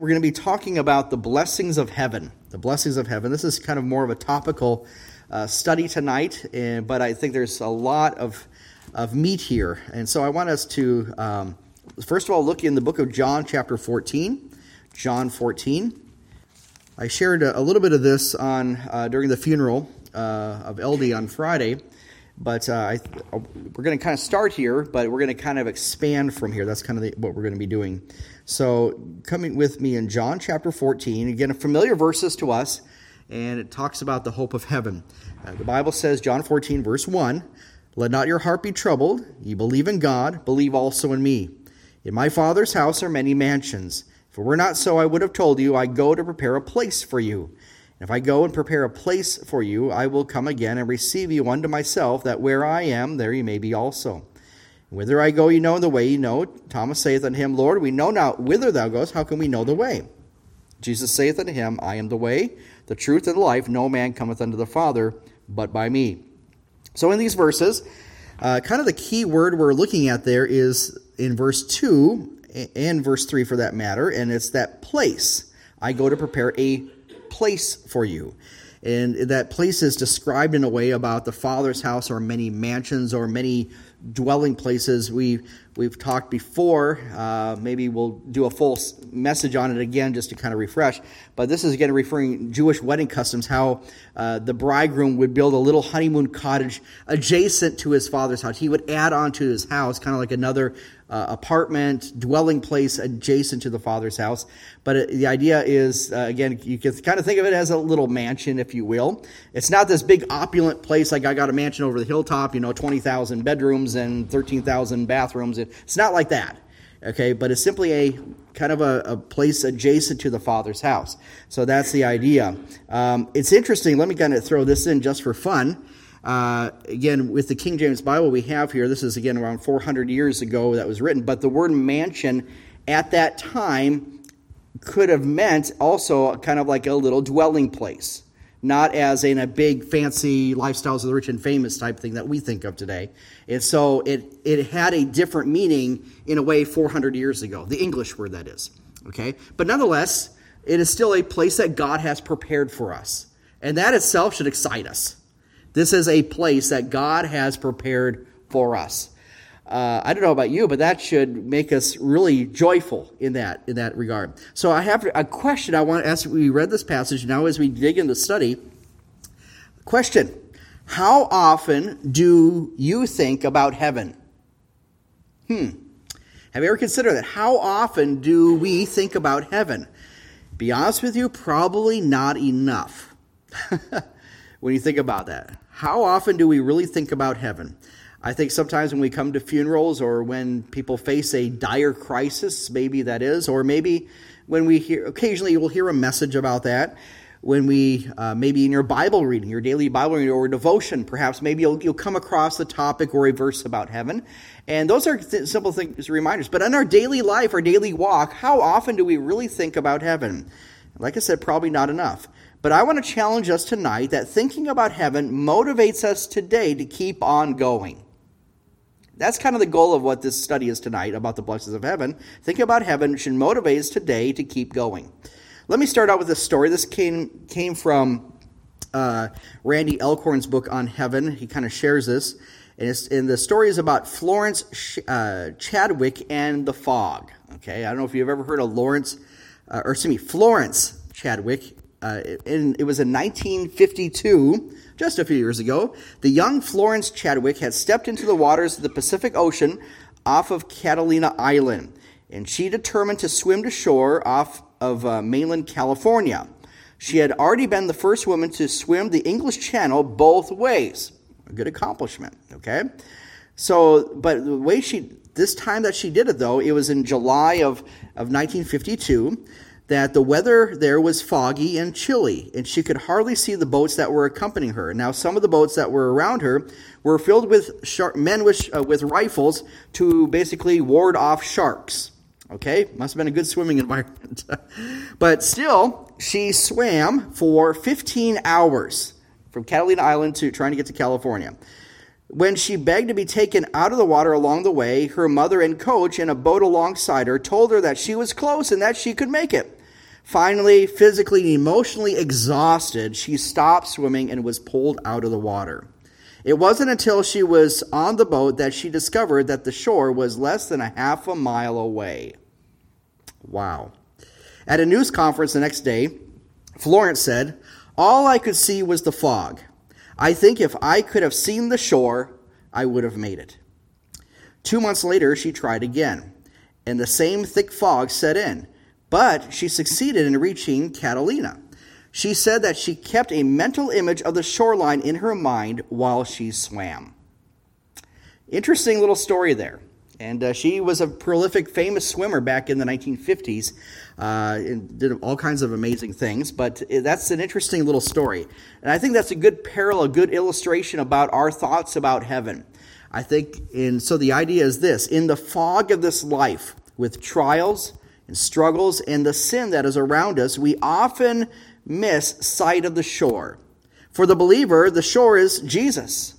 We're going to be talking about the blessings of heaven. The blessings of heaven. This is kind of more of a topical uh, study tonight, and, but I think there's a lot of, of meat here. And so I want us to, um, first of all, look in the book of John, chapter 14. John 14. I shared a, little bit of this on uh, during the funeral uh, of LD on Friday. But uh, I, we're going to kind of start here, but we're going to kind of expand from here. That's kind of the, what we're going to be doing. So, coming with me in John chapter 14, again, a familiar verses to us, and it talks about the hope of heaven. Uh, the Bible says, John 14, verse 1, Let not your heart be troubled. You believe in God, believe also in me. In my Father's house are many mansions. If it were not so, I would have told you, I go to prepare a place for you. And if I go and prepare a place for you, I will come again and receive you unto myself, that where I am, there you may be also. Whither I go, you know the way, you know. Thomas saith unto him, Lord, we know not whither thou goest. How can we know the way? Jesus saith unto him, I am the way, the truth, and the life. No man cometh unto the Father but by me. So in these verses, uh, kind of the key word we're looking at there is in verse 2 and verse 3 for that matter, and it's that place. I go to prepare a place for you. And that place is described in a way about the Father's house or many mansions or many dwelling places. We we've talked before. Uh, maybe we'll do a full message on it again just to kind of refresh. But this is again referring Jewish wedding customs, how uh, the bridegroom would build a little honeymoon cottage adjacent to his father's house. He would add on to his house, kind of like another uh, apartment, dwelling place adjacent to the father's house. But it, the idea is, uh, again, you can kind of think of it as a little mansion, if you will. It's not this big opulent place like I got a mansion over the hilltop, you know, 20,000 bedrooms and 13,000 bathrooms. It's not like that, okay? But it's simply a kind of a, a place adjacent to the Father's house. So that's the idea. Um, it's interesting. Let me kind of throw this in just for fun. Uh, again, with the King James Bible we have here, this is again around 400 years ago that was written, but the word mansion at that time could have meant also kind of like a little dwelling place not as in a big fancy lifestyles of the rich and famous type thing that we think of today. And so it, it had a different meaning in a way 400 years ago, the English word that is. Okay? But nonetheless, it is still a place that God has prepared for us. And that itself should excite us. This is a place that God has prepared for us. Uh, I don't know about you, but that should make us really joyful in that in that regard. So I have a question I want to ask. We read this passage now as we dig into study. Question: How often do you think about heaven? Hmm. Have you ever considered that? How often do we think about heaven? Be honest with you, probably not enough. when you think about that, how often do we really think about heaven? I think sometimes when we come to funerals or when people face a dire crisis, maybe that is, or maybe when we hear, occasionally you will hear a message about that. When we, uh, maybe in your Bible reading, your daily Bible reading or devotion, perhaps maybe you'll, you'll come across the topic or a verse about heaven. And those are th- simple things, reminders. But in our daily life, our daily walk, how often do we really think about heaven? Like I said, probably not enough. But I want to challenge us tonight that thinking about heaven motivates us today to keep on going. That's kind of the goal of what this study is tonight about the blessings of heaven. Thinking about heaven should motivate us today to keep going. Let me start out with this story. This came, came from uh, Randy Alcorn's book on heaven. He kind of shares this. And, and, the story is about Florence uh, Chadwick and the fog. Okay, I don't know if you've ever heard of Lawrence, uh, or excuse me, Florence Chadwick. Uh, in, it was in 1952 just a few years ago, the young Florence Chadwick had stepped into the waters of the Pacific Ocean off of Catalina Island, and she determined to swim to shore off of uh, mainland California. She had already been the first woman to swim the English Channel both ways. A good accomplishment, okay? So, but the way she, this time that she did it though, it was in July of, of 1952 that the weather there was foggy and chilly, and she could hardly see the boats that were accompanying her. Now, some of the boats that were around her were filled with shark, men with, uh, with rifles to basically ward off sharks. Okay, must have been a good swimming environment. but still, she swam for 15 hours from Catalina Island to trying to get to California. When she begged to be taken out of the water along the way, her mother and coach in a boat alongside her told her that she was close and that she could make it. Finally, physically and emotionally exhausted, she stopped swimming and was pulled out of the water. It wasn't until she was on the boat that she discovered that the shore was less than a half a mile away. Wow. At a news conference the next day, Florence said, All I could see was the fog. I think if I could have seen the shore, I would have made it. Two months later, she tried again, and the same thick fog set in, but she succeeded in reaching Catalina. She said that she kept a mental image of the shoreline in her mind while she swam. Interesting little story there. And uh, she was a prolific, famous swimmer back in the 1950s uh, and did all kinds of amazing things. But that's an interesting little story. And I think that's a good parallel, a good illustration about our thoughts about heaven. I think, and so the idea is this in the fog of this life, with trials and struggles and the sin that is around us, we often miss sight of the shore. For the believer, the shore is Jesus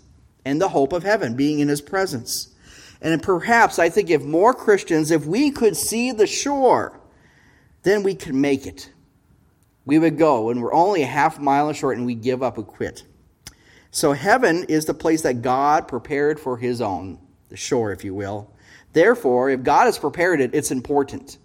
and the hope of heaven, being in his presence. And perhaps I think if more Christians, if we could see the shore, then we could make it. We would go, and we're only a half mile short, and we give up and quit. So heaven is the place that God prepared for his own, the shore, if you will. Therefore, if God has prepared it, it's important.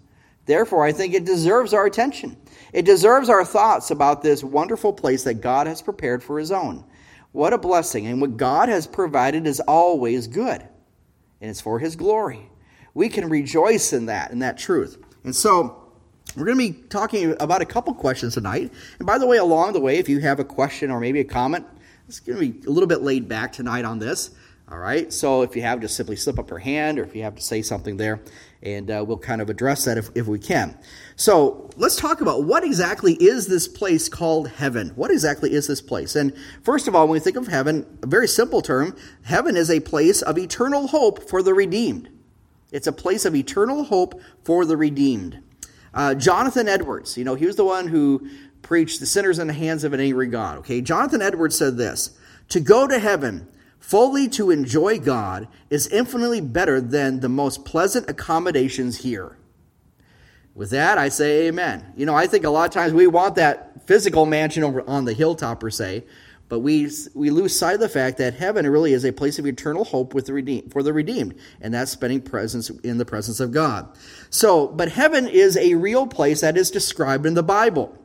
Therefore, I think it deserves our attention. It deserves our thoughts about this wonderful place that God has prepared for his own. What a blessing. And what God has provided is always good and it's for His glory. We can rejoice in that, in that truth. And so, we're going to be talking about a couple questions tonight. And by the way, along the way, if you have a question or maybe a comment, it's going to be a little bit laid back tonight on this. All right. So if you have, just simply slip up your hand, or if you have to say something there, and uh, we'll kind of address that if, if we can. So let's talk about what exactly is this place called heaven? What exactly is this place? And first of all, when we think of heaven, a very simple term, heaven is a place of eternal hope for the redeemed. It's a place of eternal hope for the redeemed. Uh, Jonathan Edwards, you know, he was the one who preached the sinners in the hands of an angry God. Okay, Jonathan Edwards said this To go to heaven Fully to enjoy God is infinitely better than the most pleasant accommodations here. With that, I say amen. You know, I think a lot of times we want that physical mansion over on the hilltop, per se, but we, we lose sight of the fact that heaven really is a place of eternal hope with the redeemed, for the redeemed, and that's spending presence in the presence of God. So, but heaven is a real place that is described in the Bible.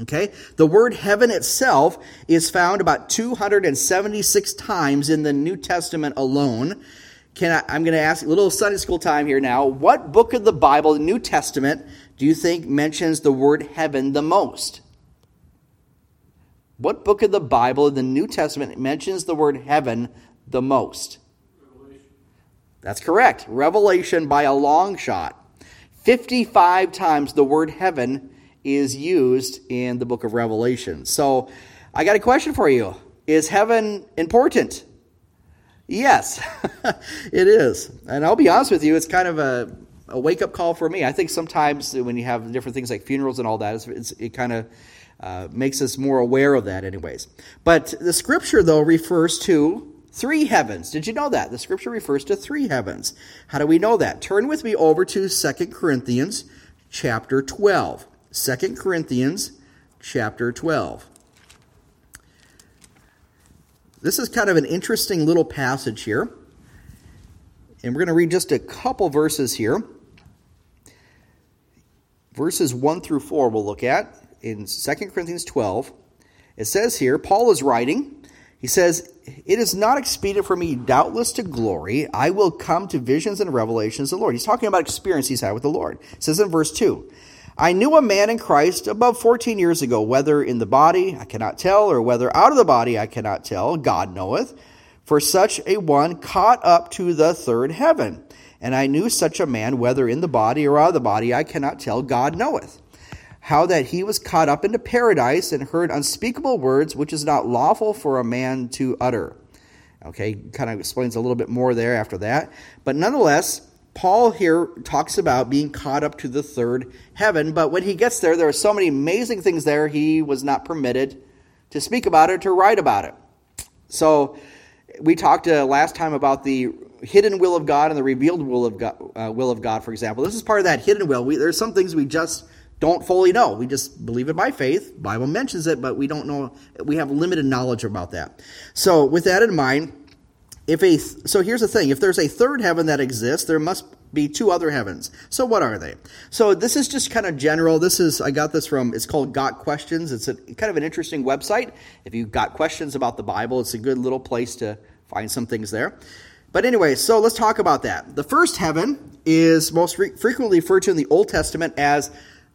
Okay? The word heaven itself is found about 276 times in the New Testament alone. Can I, I'm going to ask a little Sunday school time here now. What book of the Bible, the New Testament, do you think mentions the word heaven the most? What book of the Bible in the New Testament mentions the word heaven the most? Revelation. That's correct. Revelation by a long shot. 55 times the word heaven is used in the book of Revelation. So I got a question for you. Is heaven important? Yes, it is. And I'll be honest with you, it's kind of a, a wake up call for me. I think sometimes when you have different things like funerals and all that, it's, it's, it kind of uh, makes us more aware of that, anyways. But the scripture, though, refers to three heavens. Did you know that? The scripture refers to three heavens. How do we know that? Turn with me over to Second Corinthians chapter 12. 2 Corinthians chapter 12. This is kind of an interesting little passage here. And we're going to read just a couple verses here. Verses 1 through 4 we'll look at in 2 Corinthians 12. It says here, Paul is writing, he says, It is not expedient for me, doubtless, to glory. I will come to visions and revelations of the Lord. He's talking about experience he's had with the Lord. It says in verse 2 I knew a man in Christ above 14 years ago, whether in the body I cannot tell, or whether out of the body I cannot tell, God knoweth. For such a one caught up to the third heaven. And I knew such a man, whether in the body or out of the body, I cannot tell, God knoweth. How that he was caught up into paradise and heard unspeakable words which is not lawful for a man to utter. Okay, kind of explains a little bit more there after that. But nonetheless, Paul here talks about being caught up to the third heaven, but when he gets there, there are so many amazing things there, he was not permitted to speak about it, to write about it. So, we talked uh, last time about the hidden will of God and the revealed will of God, uh, will of God, for example. This is part of that hidden will. We, there's some things we just don't fully know. We just believe it by faith. Bible mentions it, but we don't know. We have limited knowledge about that. So, with that in mind, if a so here's the thing: if there's a third heaven that exists, there must be two other heavens. So what are they? So this is just kind of general. This is I got this from it's called Got Questions. It's a kind of an interesting website. If you've got questions about the Bible, it's a good little place to find some things there. But anyway, so let's talk about that. The first heaven is most re- frequently referred to in the Old Testament as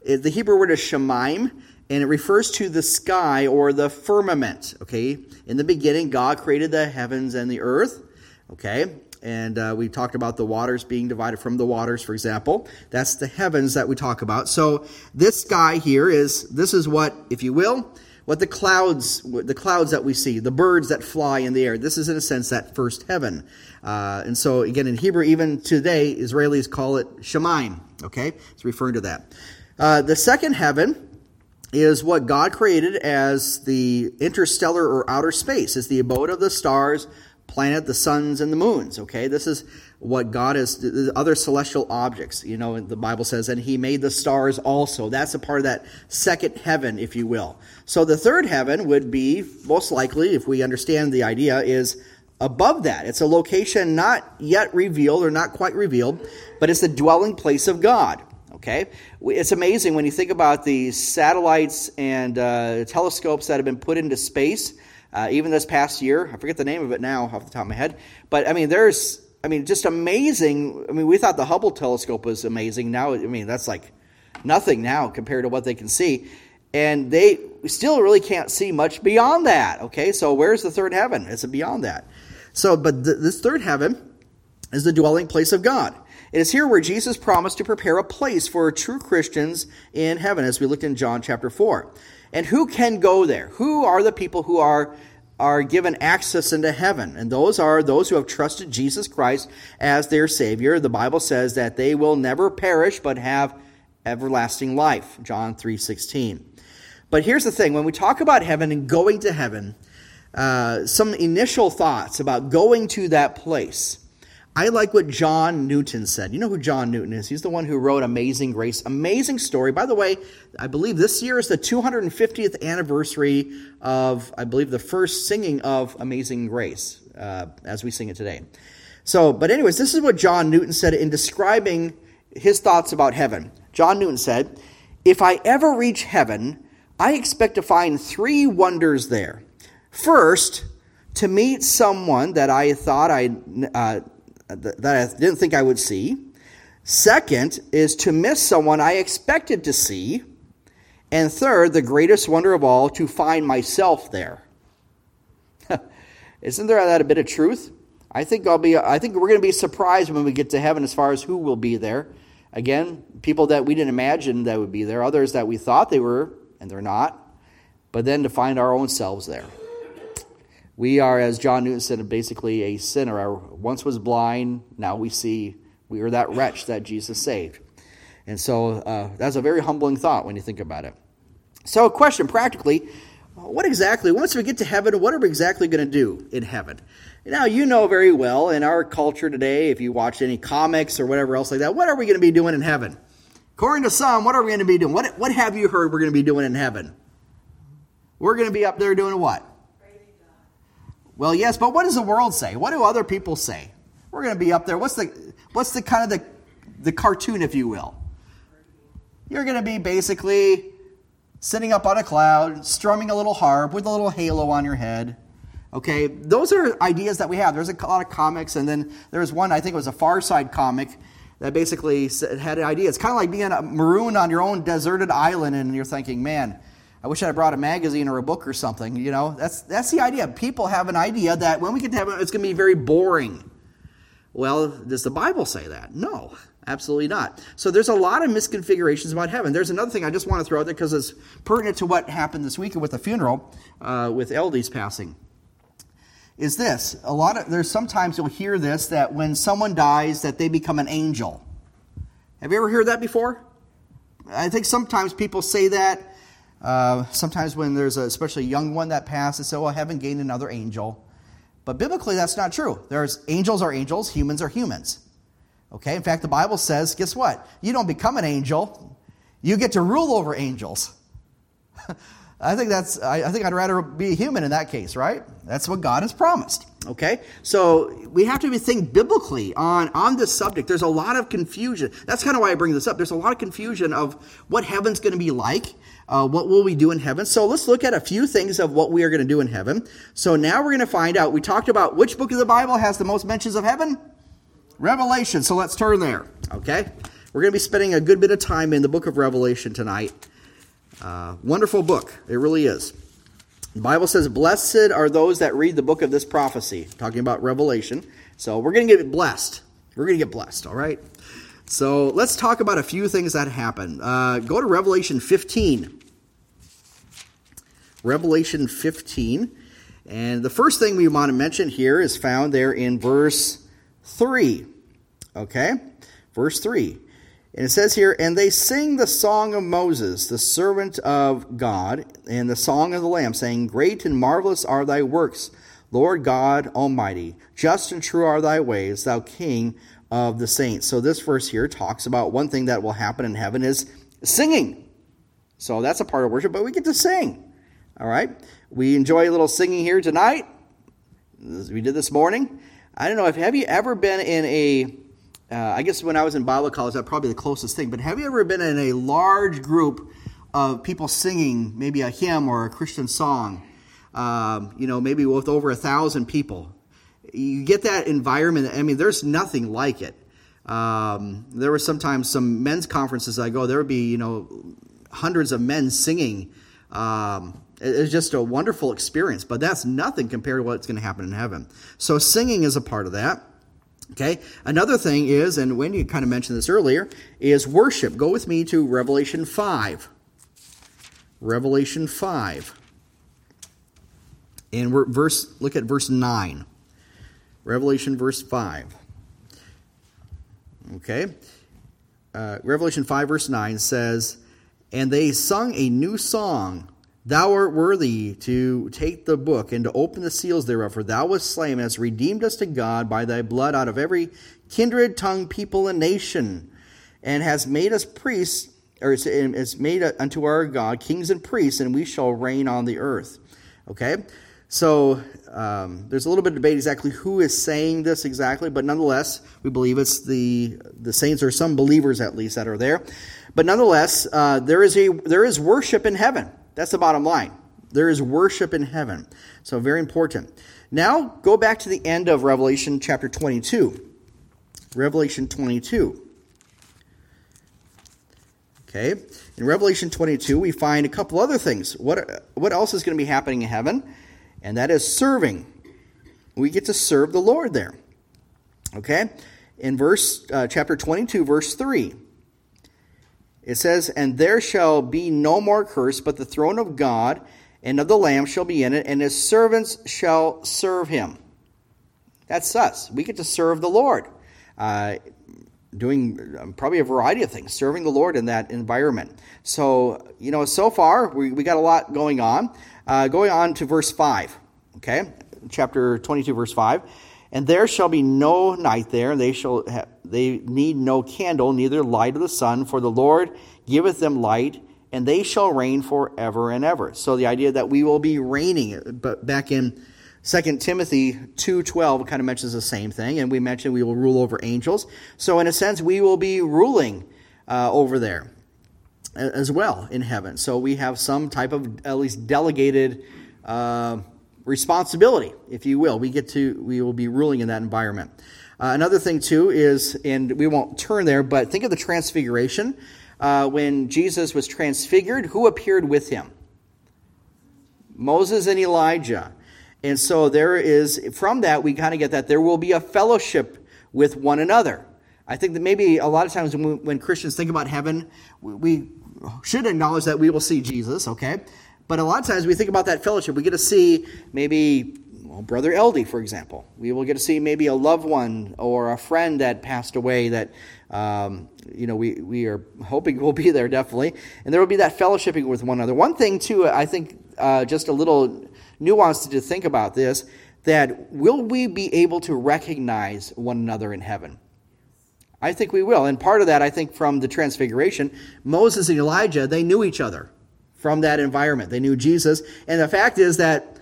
eh, the Hebrew word is shemaim, and it refers to the sky or the firmament. Okay, in the beginning, God created the heavens and the earth. Okay, and uh, we talked about the waters being divided from the waters, for example. That's the heavens that we talk about. So this sky here is this is what, if you will, what the clouds, the clouds that we see, the birds that fly in the air. This is in a sense that first heaven. Uh, and so again, in Hebrew, even today, Israelis call it Shemaim. Okay, it's referring to that. Uh, the second heaven is what God created as the interstellar or outer space, is the abode of the stars, planet, the suns, and the moons. Okay, this is what God is, the other celestial objects. You know, the Bible says, and He made the stars also. That's a part of that second heaven, if you will. So the third heaven would be, most likely, if we understand the idea, is above that. It's a location not yet revealed or not quite revealed, but it's the dwelling place of God. Okay? It's amazing when you think about the satellites and uh, telescopes that have been put into space uh, even this past year, I forget the name of it now off the top of my head, but I mean, there's, I mean, just amazing. I mean, we thought the Hubble telescope was amazing. Now, I mean, that's like nothing now compared to what they can see. And they still really can't see much beyond that. Okay, so where's the third heaven? It's beyond that. So, but th- this third heaven is the dwelling place of God. It is here where Jesus promised to prepare a place for true Christians in heaven, as we looked in John chapter 4. And who can go there? Who are the people who are are given access into heaven? And those are those who have trusted Jesus Christ as their savior. The Bible says that they will never perish but have everlasting life. John 3:16. But here's the thing, when we talk about heaven and going to heaven, uh, some initial thoughts about going to that place. I like what John Newton said. You know who John Newton is? He's the one who wrote Amazing Grace. Amazing story. By the way, I believe this year is the 250th anniversary of, I believe, the first singing of Amazing Grace uh, as we sing it today. So, but, anyways, this is what John Newton said in describing his thoughts about heaven. John Newton said, If I ever reach heaven, I expect to find three wonders there. First, to meet someone that I thought I. Uh, that I didn't think I would see. Second is to miss someone I expected to see. And third, the greatest wonder of all, to find myself there. Isn't there that a bit of truth? I think I'll be I think we're going to be surprised when we get to heaven as far as who will be there. Again, people that we didn't imagine that would be there, others that we thought they were and they're not. But then to find our own selves there. We are, as John Newton said, basically a sinner. I once was blind, now we see. We are that wretch that Jesus saved. And so uh, that's a very humbling thought when you think about it. So, a question practically what exactly, once we get to heaven, what are we exactly going to do in heaven? Now, you know very well in our culture today, if you watch any comics or whatever else like that, what are we going to be doing in heaven? According to some, what are we going to be doing? What, what have you heard we're going to be doing in heaven? We're going to be up there doing what? Well, yes, but what does the world say? What do other people say? We're going to be up there. What's the what's the kind of the the cartoon, if you will? You're going to be basically sitting up on a cloud, strumming a little harp with a little halo on your head. Okay, those are ideas that we have. There's a lot of comics, and then there's one I think it was a Far Side comic that basically had an idea. It's kind of like being marooned on your own deserted island, and you're thinking, man I wish I brought a magazine or a book or something. You know, that's that's the idea. People have an idea that when we get to heaven, it's going to be very boring. Well, does the Bible say that? No, absolutely not. So there's a lot of misconfigurations about heaven. There's another thing I just want to throw out there because it's pertinent to what happened this weekend with the funeral, uh, with Eldie's passing. Is this a lot of? There's sometimes you'll hear this that when someone dies, that they become an angel. Have you ever heard that before? I think sometimes people say that uh, sometimes when there's a, especially a young one that passes, say, well, heaven gained another angel. But biblically, that's not true. There's angels are angels, humans are humans. Okay? In fact, the Bible says, guess what? You don't become an angel. You get to rule over angels. I think that's I, think I'd rather be a human in that case, right? That's what God has promised. Okay? So we have to think biblically on, on this subject. There's a lot of confusion. That's kind of why I bring this up. There's a lot of confusion of what heaven's going to be like. Uh, what will we do in heaven? So let's look at a few things of what we are going to do in heaven. So now we're going to find out. We talked about which book of the Bible has the most mentions of heaven? Revelation. So let's turn there. Okay? We're going to be spending a good bit of time in the book of Revelation tonight. Uh, wonderful book. It really is. The Bible says, Blessed are those that read the book of this prophecy, talking about Revelation. So we're going to get blessed. We're going to get blessed, all right? So let's talk about a few things that happen. Uh, go to Revelation 15. Revelation 15. And the first thing we want to mention here is found there in verse 3. Okay? Verse 3. And it says here, and they sing the song of Moses, the servant of God, and the song of the Lamb, saying, Great and marvelous are thy works, Lord God Almighty. Just and true are thy ways, thou King of the saints. So this verse here talks about one thing that will happen in heaven is singing. So that's a part of worship, but we get to sing. All right? We enjoy a little singing here tonight. As We did this morning. I don't know if have you ever been in a uh, I guess when I was in Bible college, that's probably the closest thing. But have you ever been in a large group of people singing maybe a hymn or a Christian song? Um, you know, maybe with over a thousand people. You get that environment. I mean, there's nothing like it. Um, there were sometimes some men's conferences I go. There would be you know hundreds of men singing. Um, it's just a wonderful experience, but that's nothing compared to what's going to happen in heaven. So singing is a part of that. Okay. Another thing is, and Wendy kind of mentioned this earlier, is worship. Go with me to Revelation 5. Revelation 5. And we're verse look at verse 9. Revelation verse 5. Okay. Uh, Revelation 5 verse 9 says, And they sung a new song Thou art worthy to take the book and to open the seals thereof, for thou wast slain and hast redeemed us to God by thy blood out of every kindred, tongue, people, and nation, and has made us priests, or has made unto our God kings and priests, and we shall reign on the earth. Okay? So um, there's a little bit of debate exactly who is saying this exactly, but nonetheless, we believe it's the the saints or some believers at least that are there. But nonetheless, uh, there is a there is worship in heaven. That's the bottom line. There is worship in heaven. So, very important. Now, go back to the end of Revelation chapter 22. Revelation 22. Okay. In Revelation 22, we find a couple other things. What, what else is going to be happening in heaven? And that is serving. We get to serve the Lord there. Okay. In verse uh, chapter 22, verse 3. It says, And there shall be no more curse, but the throne of God and of the Lamb shall be in it, and his servants shall serve him. That's us. We get to serve the Lord. Uh, doing um, probably a variety of things, serving the Lord in that environment. So, you know, so far we, we got a lot going on. Uh, going on to verse 5, okay? Chapter 22, verse 5. And there shall be no night there, they shall have, they need no candle, neither light of the sun, for the Lord giveth them light, and they shall reign forever and ever. So the idea that we will be reigning, but back in 2 Timothy 2:12 kind of mentions the same thing, and we mentioned we will rule over angels. So in a sense, we will be ruling uh, over there as well in heaven. So we have some type of at least delegated. Uh, responsibility, if you will. We get to, we will be ruling in that environment. Uh, another thing, too, is, and we won't turn there, but think of the transfiguration. Uh, when Jesus was transfigured, who appeared with him? Moses and Elijah. And so there is, from that, we kind of get that there will be a fellowship with one another. I think that maybe a lot of times when, when Christians think about heaven, we, we should acknowledge that we will see Jesus, okay? But a lot of times we think about that fellowship. We get to see maybe well, Brother Eldie, for example. We will get to see maybe a loved one or a friend that passed away that, um, you know, we, we are hoping will be there definitely. And there will be that fellowshipping with one another. One thing, too, I think uh, just a little nuance to think about this that will we be able to recognize one another in heaven? I think we will. And part of that, I think, from the transfiguration, Moses and Elijah, they knew each other from that environment. They knew Jesus. And the fact is that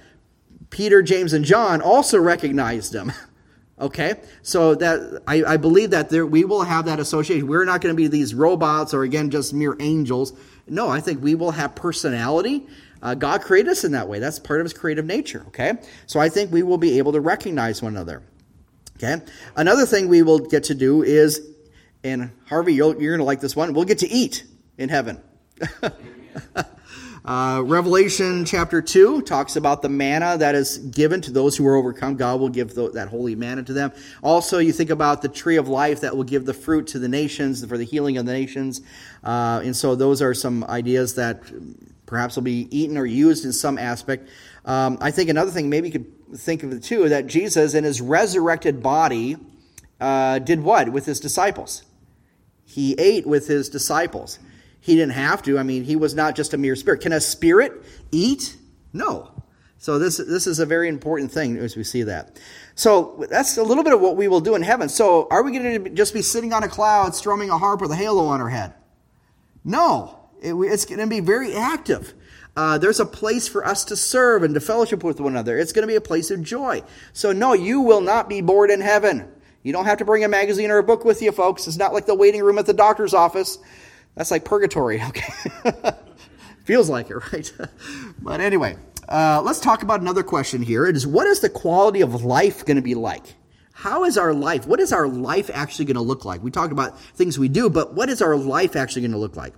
Peter, James, and John also recognized him. okay? So that I, I believe that there, we will have that association. We're not going to be these robots or, again, just mere angels. No, I think we will have personality. Uh, God created us in that way. That's part of his creative nature, okay? So I think we will be able to recognize one another. Okay? Another thing we will get to do is, and Harvey, you're going to like this one, we'll get to eat in heaven. Uh, Revelation chapter 2 talks about the manna that is given to those who are overcome. God will give the, that holy manna to them. Also, you think about the tree of life that will give the fruit to the nations for the healing of the nations. Uh, and so, those are some ideas that perhaps will be eaten or used in some aspect. Um, I think another thing, maybe you could think of it too, that Jesus in his resurrected body uh, did what with his disciples? He ate with his disciples. He didn't have to. I mean, he was not just a mere spirit. Can a spirit eat? No. So this this is a very important thing as we see that. So that's a little bit of what we will do in heaven. So are we going to just be sitting on a cloud, strumming a harp with a halo on our head? No, it, it's going to be very active. Uh, there's a place for us to serve and to fellowship with one another. It's going to be a place of joy. So no, you will not be bored in heaven. You don't have to bring a magazine or a book with you, folks. It's not like the waiting room at the doctor's office. That's like purgatory, okay? Feels like it, right? but anyway, uh, let's talk about another question here. It is what is the quality of life going to be like? How is our life? What is our life actually going to look like? We talk about things we do, but what is our life actually going to look like?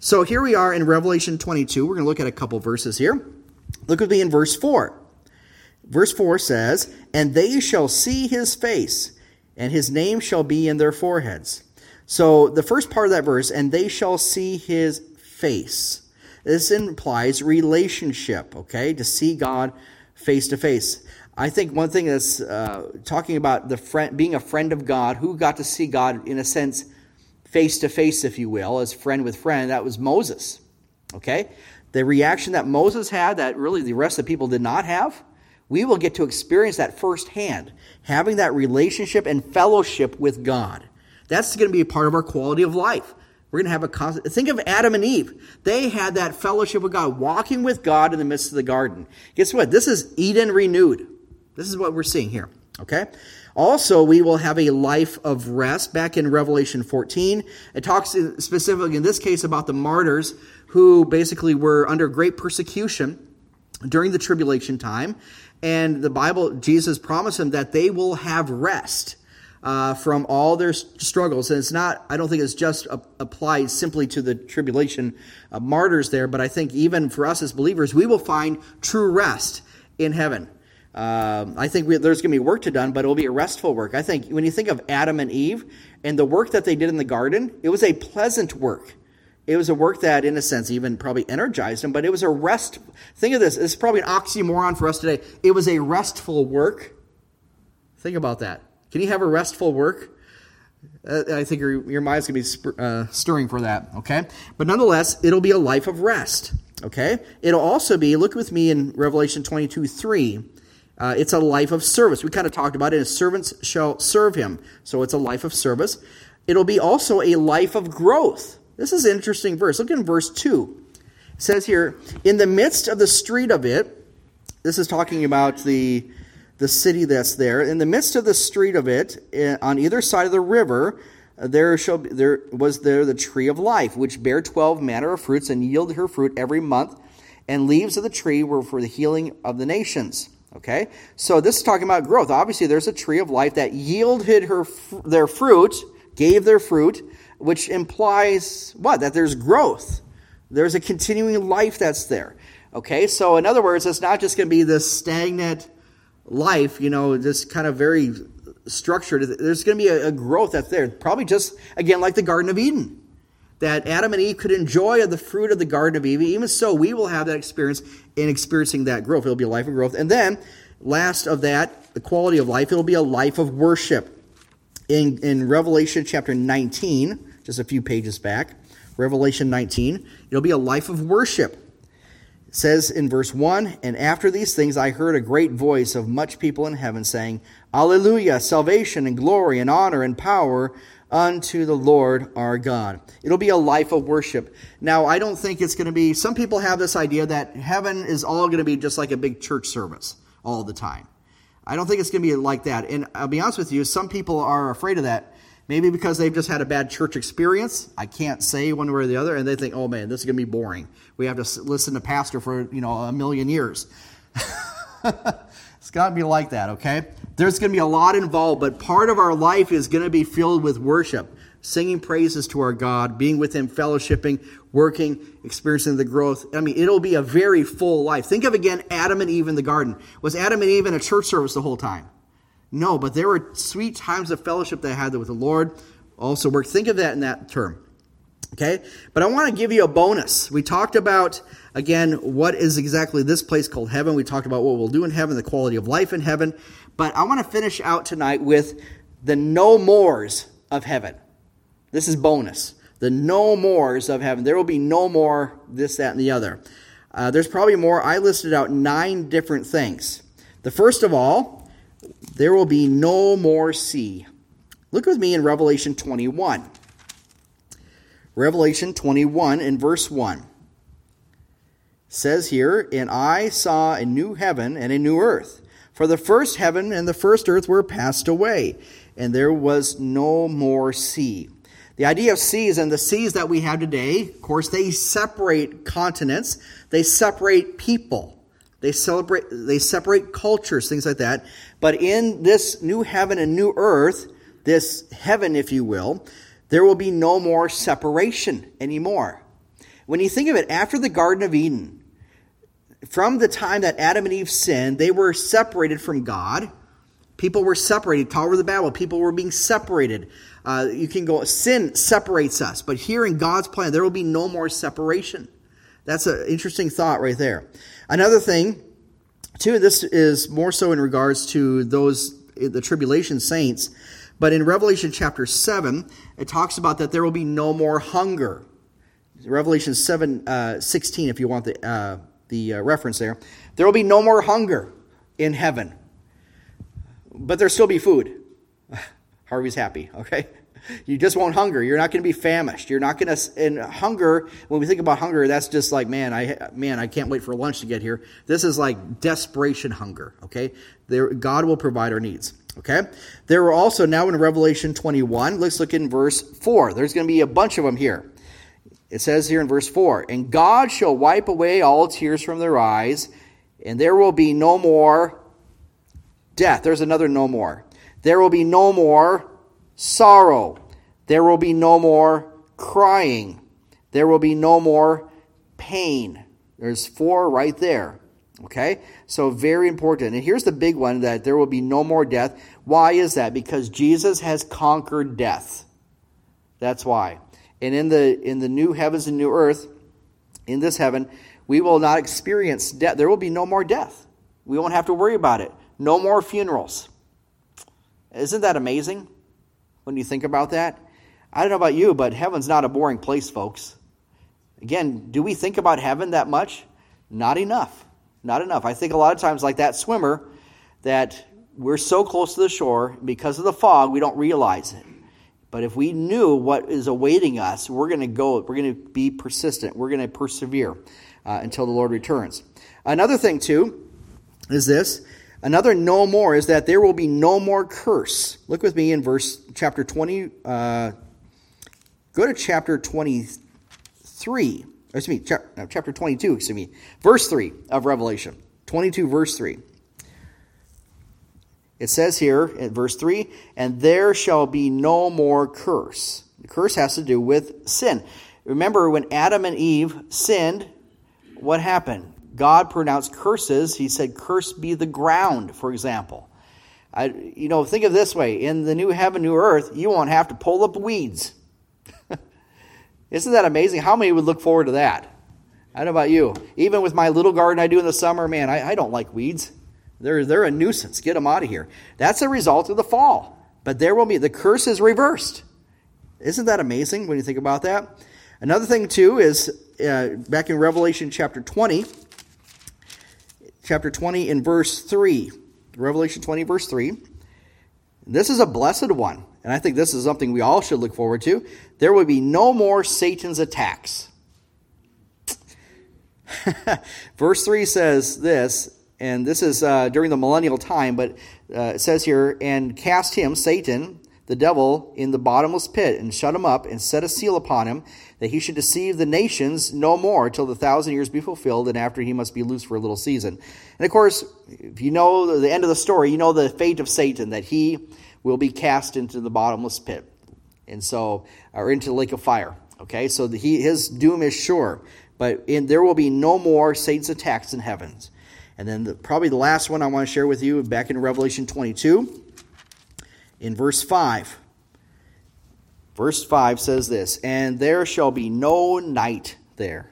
So here we are in Revelation 22. We're going to look at a couple verses here. Look with me in verse 4. Verse 4 says, And they shall see his face, and his name shall be in their foreheads. So the first part of that verse, and they shall see his face. This implies relationship, okay? To see God face to face. I think one thing that's uh, talking about the friend, being a friend of God, who got to see God in a sense face to face, if you will, as friend with friend, that was Moses. Okay? The reaction that Moses had that really the rest of the people did not have, we will get to experience that firsthand, having that relationship and fellowship with God. That's going to be a part of our quality of life. We're going to have a constant. Think of Adam and Eve. They had that fellowship with God, walking with God in the midst of the garden. Guess what? This is Eden renewed. This is what we're seeing here. Okay? Also, we will have a life of rest. Back in Revelation 14, it talks specifically in this case about the martyrs who basically were under great persecution during the tribulation time. And the Bible, Jesus promised them that they will have rest uh, from all their struggles. And it's not, I don't think it's just applied simply to the tribulation uh, martyrs there, but I think even for us as believers, we will find true rest in heaven. Um, I think we, there's going to be work to done, but it will be a restful work. I think when you think of Adam and Eve and the work that they did in the garden, it was a pleasant work. It was a work that, in a sense, even probably energized them, but it was a rest. Think of this. Is probably an oxymoron for us today. It was a restful work. Think about that. Can you have a restful work? Uh, I think your, your mind's going to be uh, stirring for that, okay? But nonetheless, it'll be a life of rest, okay? It'll also be, look with me in Revelation 22 3. Uh, it's a life of service. We kind of talked about it. His servants shall serve him. So it's a life of service. It'll be also a life of growth. This is an interesting verse. Look in verse 2. It says here, in the midst of the street of it, this is talking about the the city that's there. In the midst of the street of it, eh, on either side of the river, there shall be, there was there the tree of life, which bare twelve manner of fruits and yielded her fruit every month, and leaves of the tree were for the healing of the nations. Okay, so this is talking about growth. Obviously, there's a tree of life that yielded her their fruit, gave their fruit, which implies what? That there's growth. There's a continuing life that's there. Okay, so in other words, it's not just going to be this stagnant life, you know, this kind of very structured, there's going to be a, a growth that's there. Probably just, again, like the Garden of Eden that Adam and Eve could enjoy the fruit of the Garden of Eden. Even so, we will have that experience in experiencing that growth. It'll be a life of growth. And then, last of that, the quality of life, it'll be a life of worship. In, in Revelation chapter 19, just a few pages back, Revelation 19, it'll be a life of worship says in verse 1 And after these things I heard a great voice of much people in heaven saying, Alleluia, salvation and glory and honor and power unto the Lord our God. It'll be a life of worship. Now, I don't think it's going to be, some people have this idea that heaven is all going to be just like a big church service all the time. I don't think it's going to be like that. And I'll be honest with you, some people are afraid of that. Maybe because they've just had a bad church experience. I can't say one way or the other. And they think, oh man, this is going to be boring. We have to listen to pastor for, you know, a million years. it's got to be like that, okay? There's going to be a lot involved, but part of our life is going to be filled with worship, singing praises to our God, being with Him, fellowshipping, working, experiencing the growth. I mean, it'll be a very full life. Think of again Adam and Eve in the garden. Was Adam and Eve in a church service the whole time? No, but there were sweet times of fellowship they had with the Lord. Also work. Think of that in that term. Okay? But I want to give you a bonus. We talked about, again, what is exactly this place called heaven. We talked about what we'll do in heaven, the quality of life in heaven. But I want to finish out tonight with the no mores of heaven. This is bonus. The no mores of heaven. There will be no more this, that, and the other. Uh, there's probably more. I listed out nine different things. The first of all, there will be no more sea. Look with me in Revelation 21. Revelation 21 in verse 1 says here, And I saw a new heaven and a new earth. For the first heaven and the first earth were passed away, and there was no more sea. The idea of seas and the seas that we have today, of course, they separate continents, they separate people, they celebrate they separate cultures, things like that. But in this new heaven and new earth, this heaven, if you will, there will be no more separation anymore. When you think of it, after the Garden of Eden, from the time that Adam and Eve sinned, they were separated from God. People were separated. Tower of the Babel, people were being separated. Uh, you can go, sin separates us. But here in God's plan, there will be no more separation. That's an interesting thought right there. Another thing, too, this is more so in regards to those, the tribulation saints. But in Revelation chapter 7, it talks about that there will be no more hunger. Revelation 7, uh, 16, if you want the. Uh, the uh, reference there. There will be no more hunger in heaven, but there'll still be food. Harvey's happy, okay? You just won't hunger. You're not going to be famished. You're not going to. And hunger, when we think about hunger, that's just like, man, I man, I can't wait for lunch to get here. This is like desperation hunger. Okay, there, God will provide our needs. Okay, there are also now in Revelation 21. Let's look in verse four. There's going to be a bunch of them here. It says here in verse 4 And God shall wipe away all tears from their eyes, and there will be no more death. There's another no more. There will be no more sorrow. There will be no more crying. There will be no more pain. There's four right there. Okay? So, very important. And here's the big one that there will be no more death. Why is that? Because Jesus has conquered death. That's why. And in the in the new heavens and new earth, in this heaven, we will not experience death. There will be no more death. We won't have to worry about it. No more funerals. Isn't that amazing when you think about that? I don't know about you, but heaven's not a boring place, folks. Again, do we think about heaven that much? Not enough. Not enough. I think a lot of times, like that swimmer, that we're so close to the shore because of the fog, we don't realize it. But if we knew what is awaiting us, we're going to go, we're going to be persistent, we're going to persevere uh, until the Lord returns. Another thing, too, is this. Another no more is that there will be no more curse. Look with me in verse chapter 20. Uh, go to chapter 23. Excuse me, chapter 22, excuse me. Verse 3 of Revelation. 22, verse 3. It says here in verse 3 and there shall be no more curse. The curse has to do with sin. Remember, when Adam and Eve sinned, what happened? God pronounced curses. He said, Curse be the ground, for example. I, you know, think of this way in the new heaven, new earth, you won't have to pull up weeds. Isn't that amazing? How many would look forward to that? I don't know about you. Even with my little garden I do in the summer, man, I, I don't like weeds. They're, they're a nuisance. Get them out of here. That's a result of the fall. But there will be, the curse is reversed. Isn't that amazing when you think about that? Another thing, too, is uh, back in Revelation chapter 20, chapter 20 in verse 3. Revelation 20, verse 3. This is a blessed one. and I think this is something we all should look forward to, there will be no more Satan's attacks. Verse 3 says this, and this is uh, during the millennial time, but uh, it says here, and cast him, Satan, the devil, in the bottomless pit, and shut him up, and set a seal upon him, that he should deceive the nations no more till the thousand years be fulfilled, and after he must be loose for a little season. And of course, if you know the end of the story, you know the fate of Satan, that he will be cast into the bottomless pit, and so, or into the lake of fire. Okay, so the, he, his doom is sure, but in, there will be no more Satan's attacks in heavens. And then the, probably the last one I want to share with you back in Revelation 22 in verse 5. Verse 5 says this And there shall be no night there.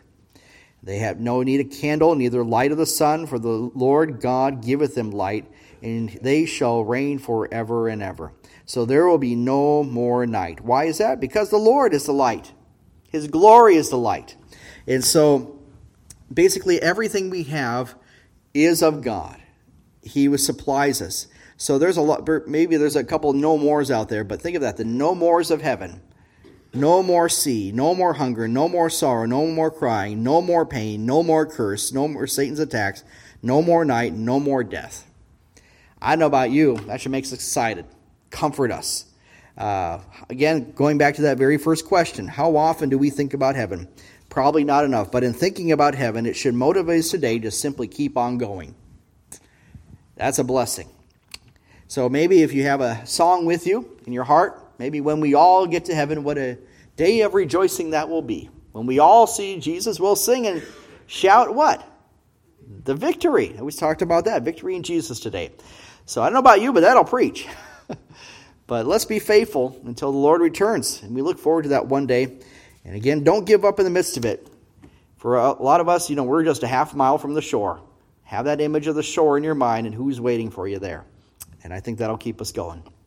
They have no need of candle, neither light of the sun, for the Lord God giveth them light, and they shall reign forever and ever. So there will be no more night. Why is that? Because the Lord is the light, His glory is the light. And so basically, everything we have is of God. He supplies us. So there's a lot, maybe there's a couple no mores out there, but think of that the no mores of heaven. No more sea, no more hunger, no more sorrow, no more crying, no more pain, no more curse, no more Satan's attacks, no more night, no more death. I know about you, that should make us excited. Comfort us. Uh, again, going back to that very first question how often do we think about heaven? Probably not enough, but in thinking about heaven, it should motivate us today to simply keep on going. That's a blessing. So maybe if you have a song with you in your heart, maybe when we all get to heaven, what a day of rejoicing that will be. When we all see Jesus, we'll sing and shout what? The victory. We talked about that. Victory in Jesus today. So I don't know about you, but that'll preach. but let's be faithful until the Lord returns. And we look forward to that one day. And again, don't give up in the midst of it. For a lot of us, you know, we're just a half mile from the shore. Have that image of the shore in your mind and who's waiting for you there. And I think that'll keep us going.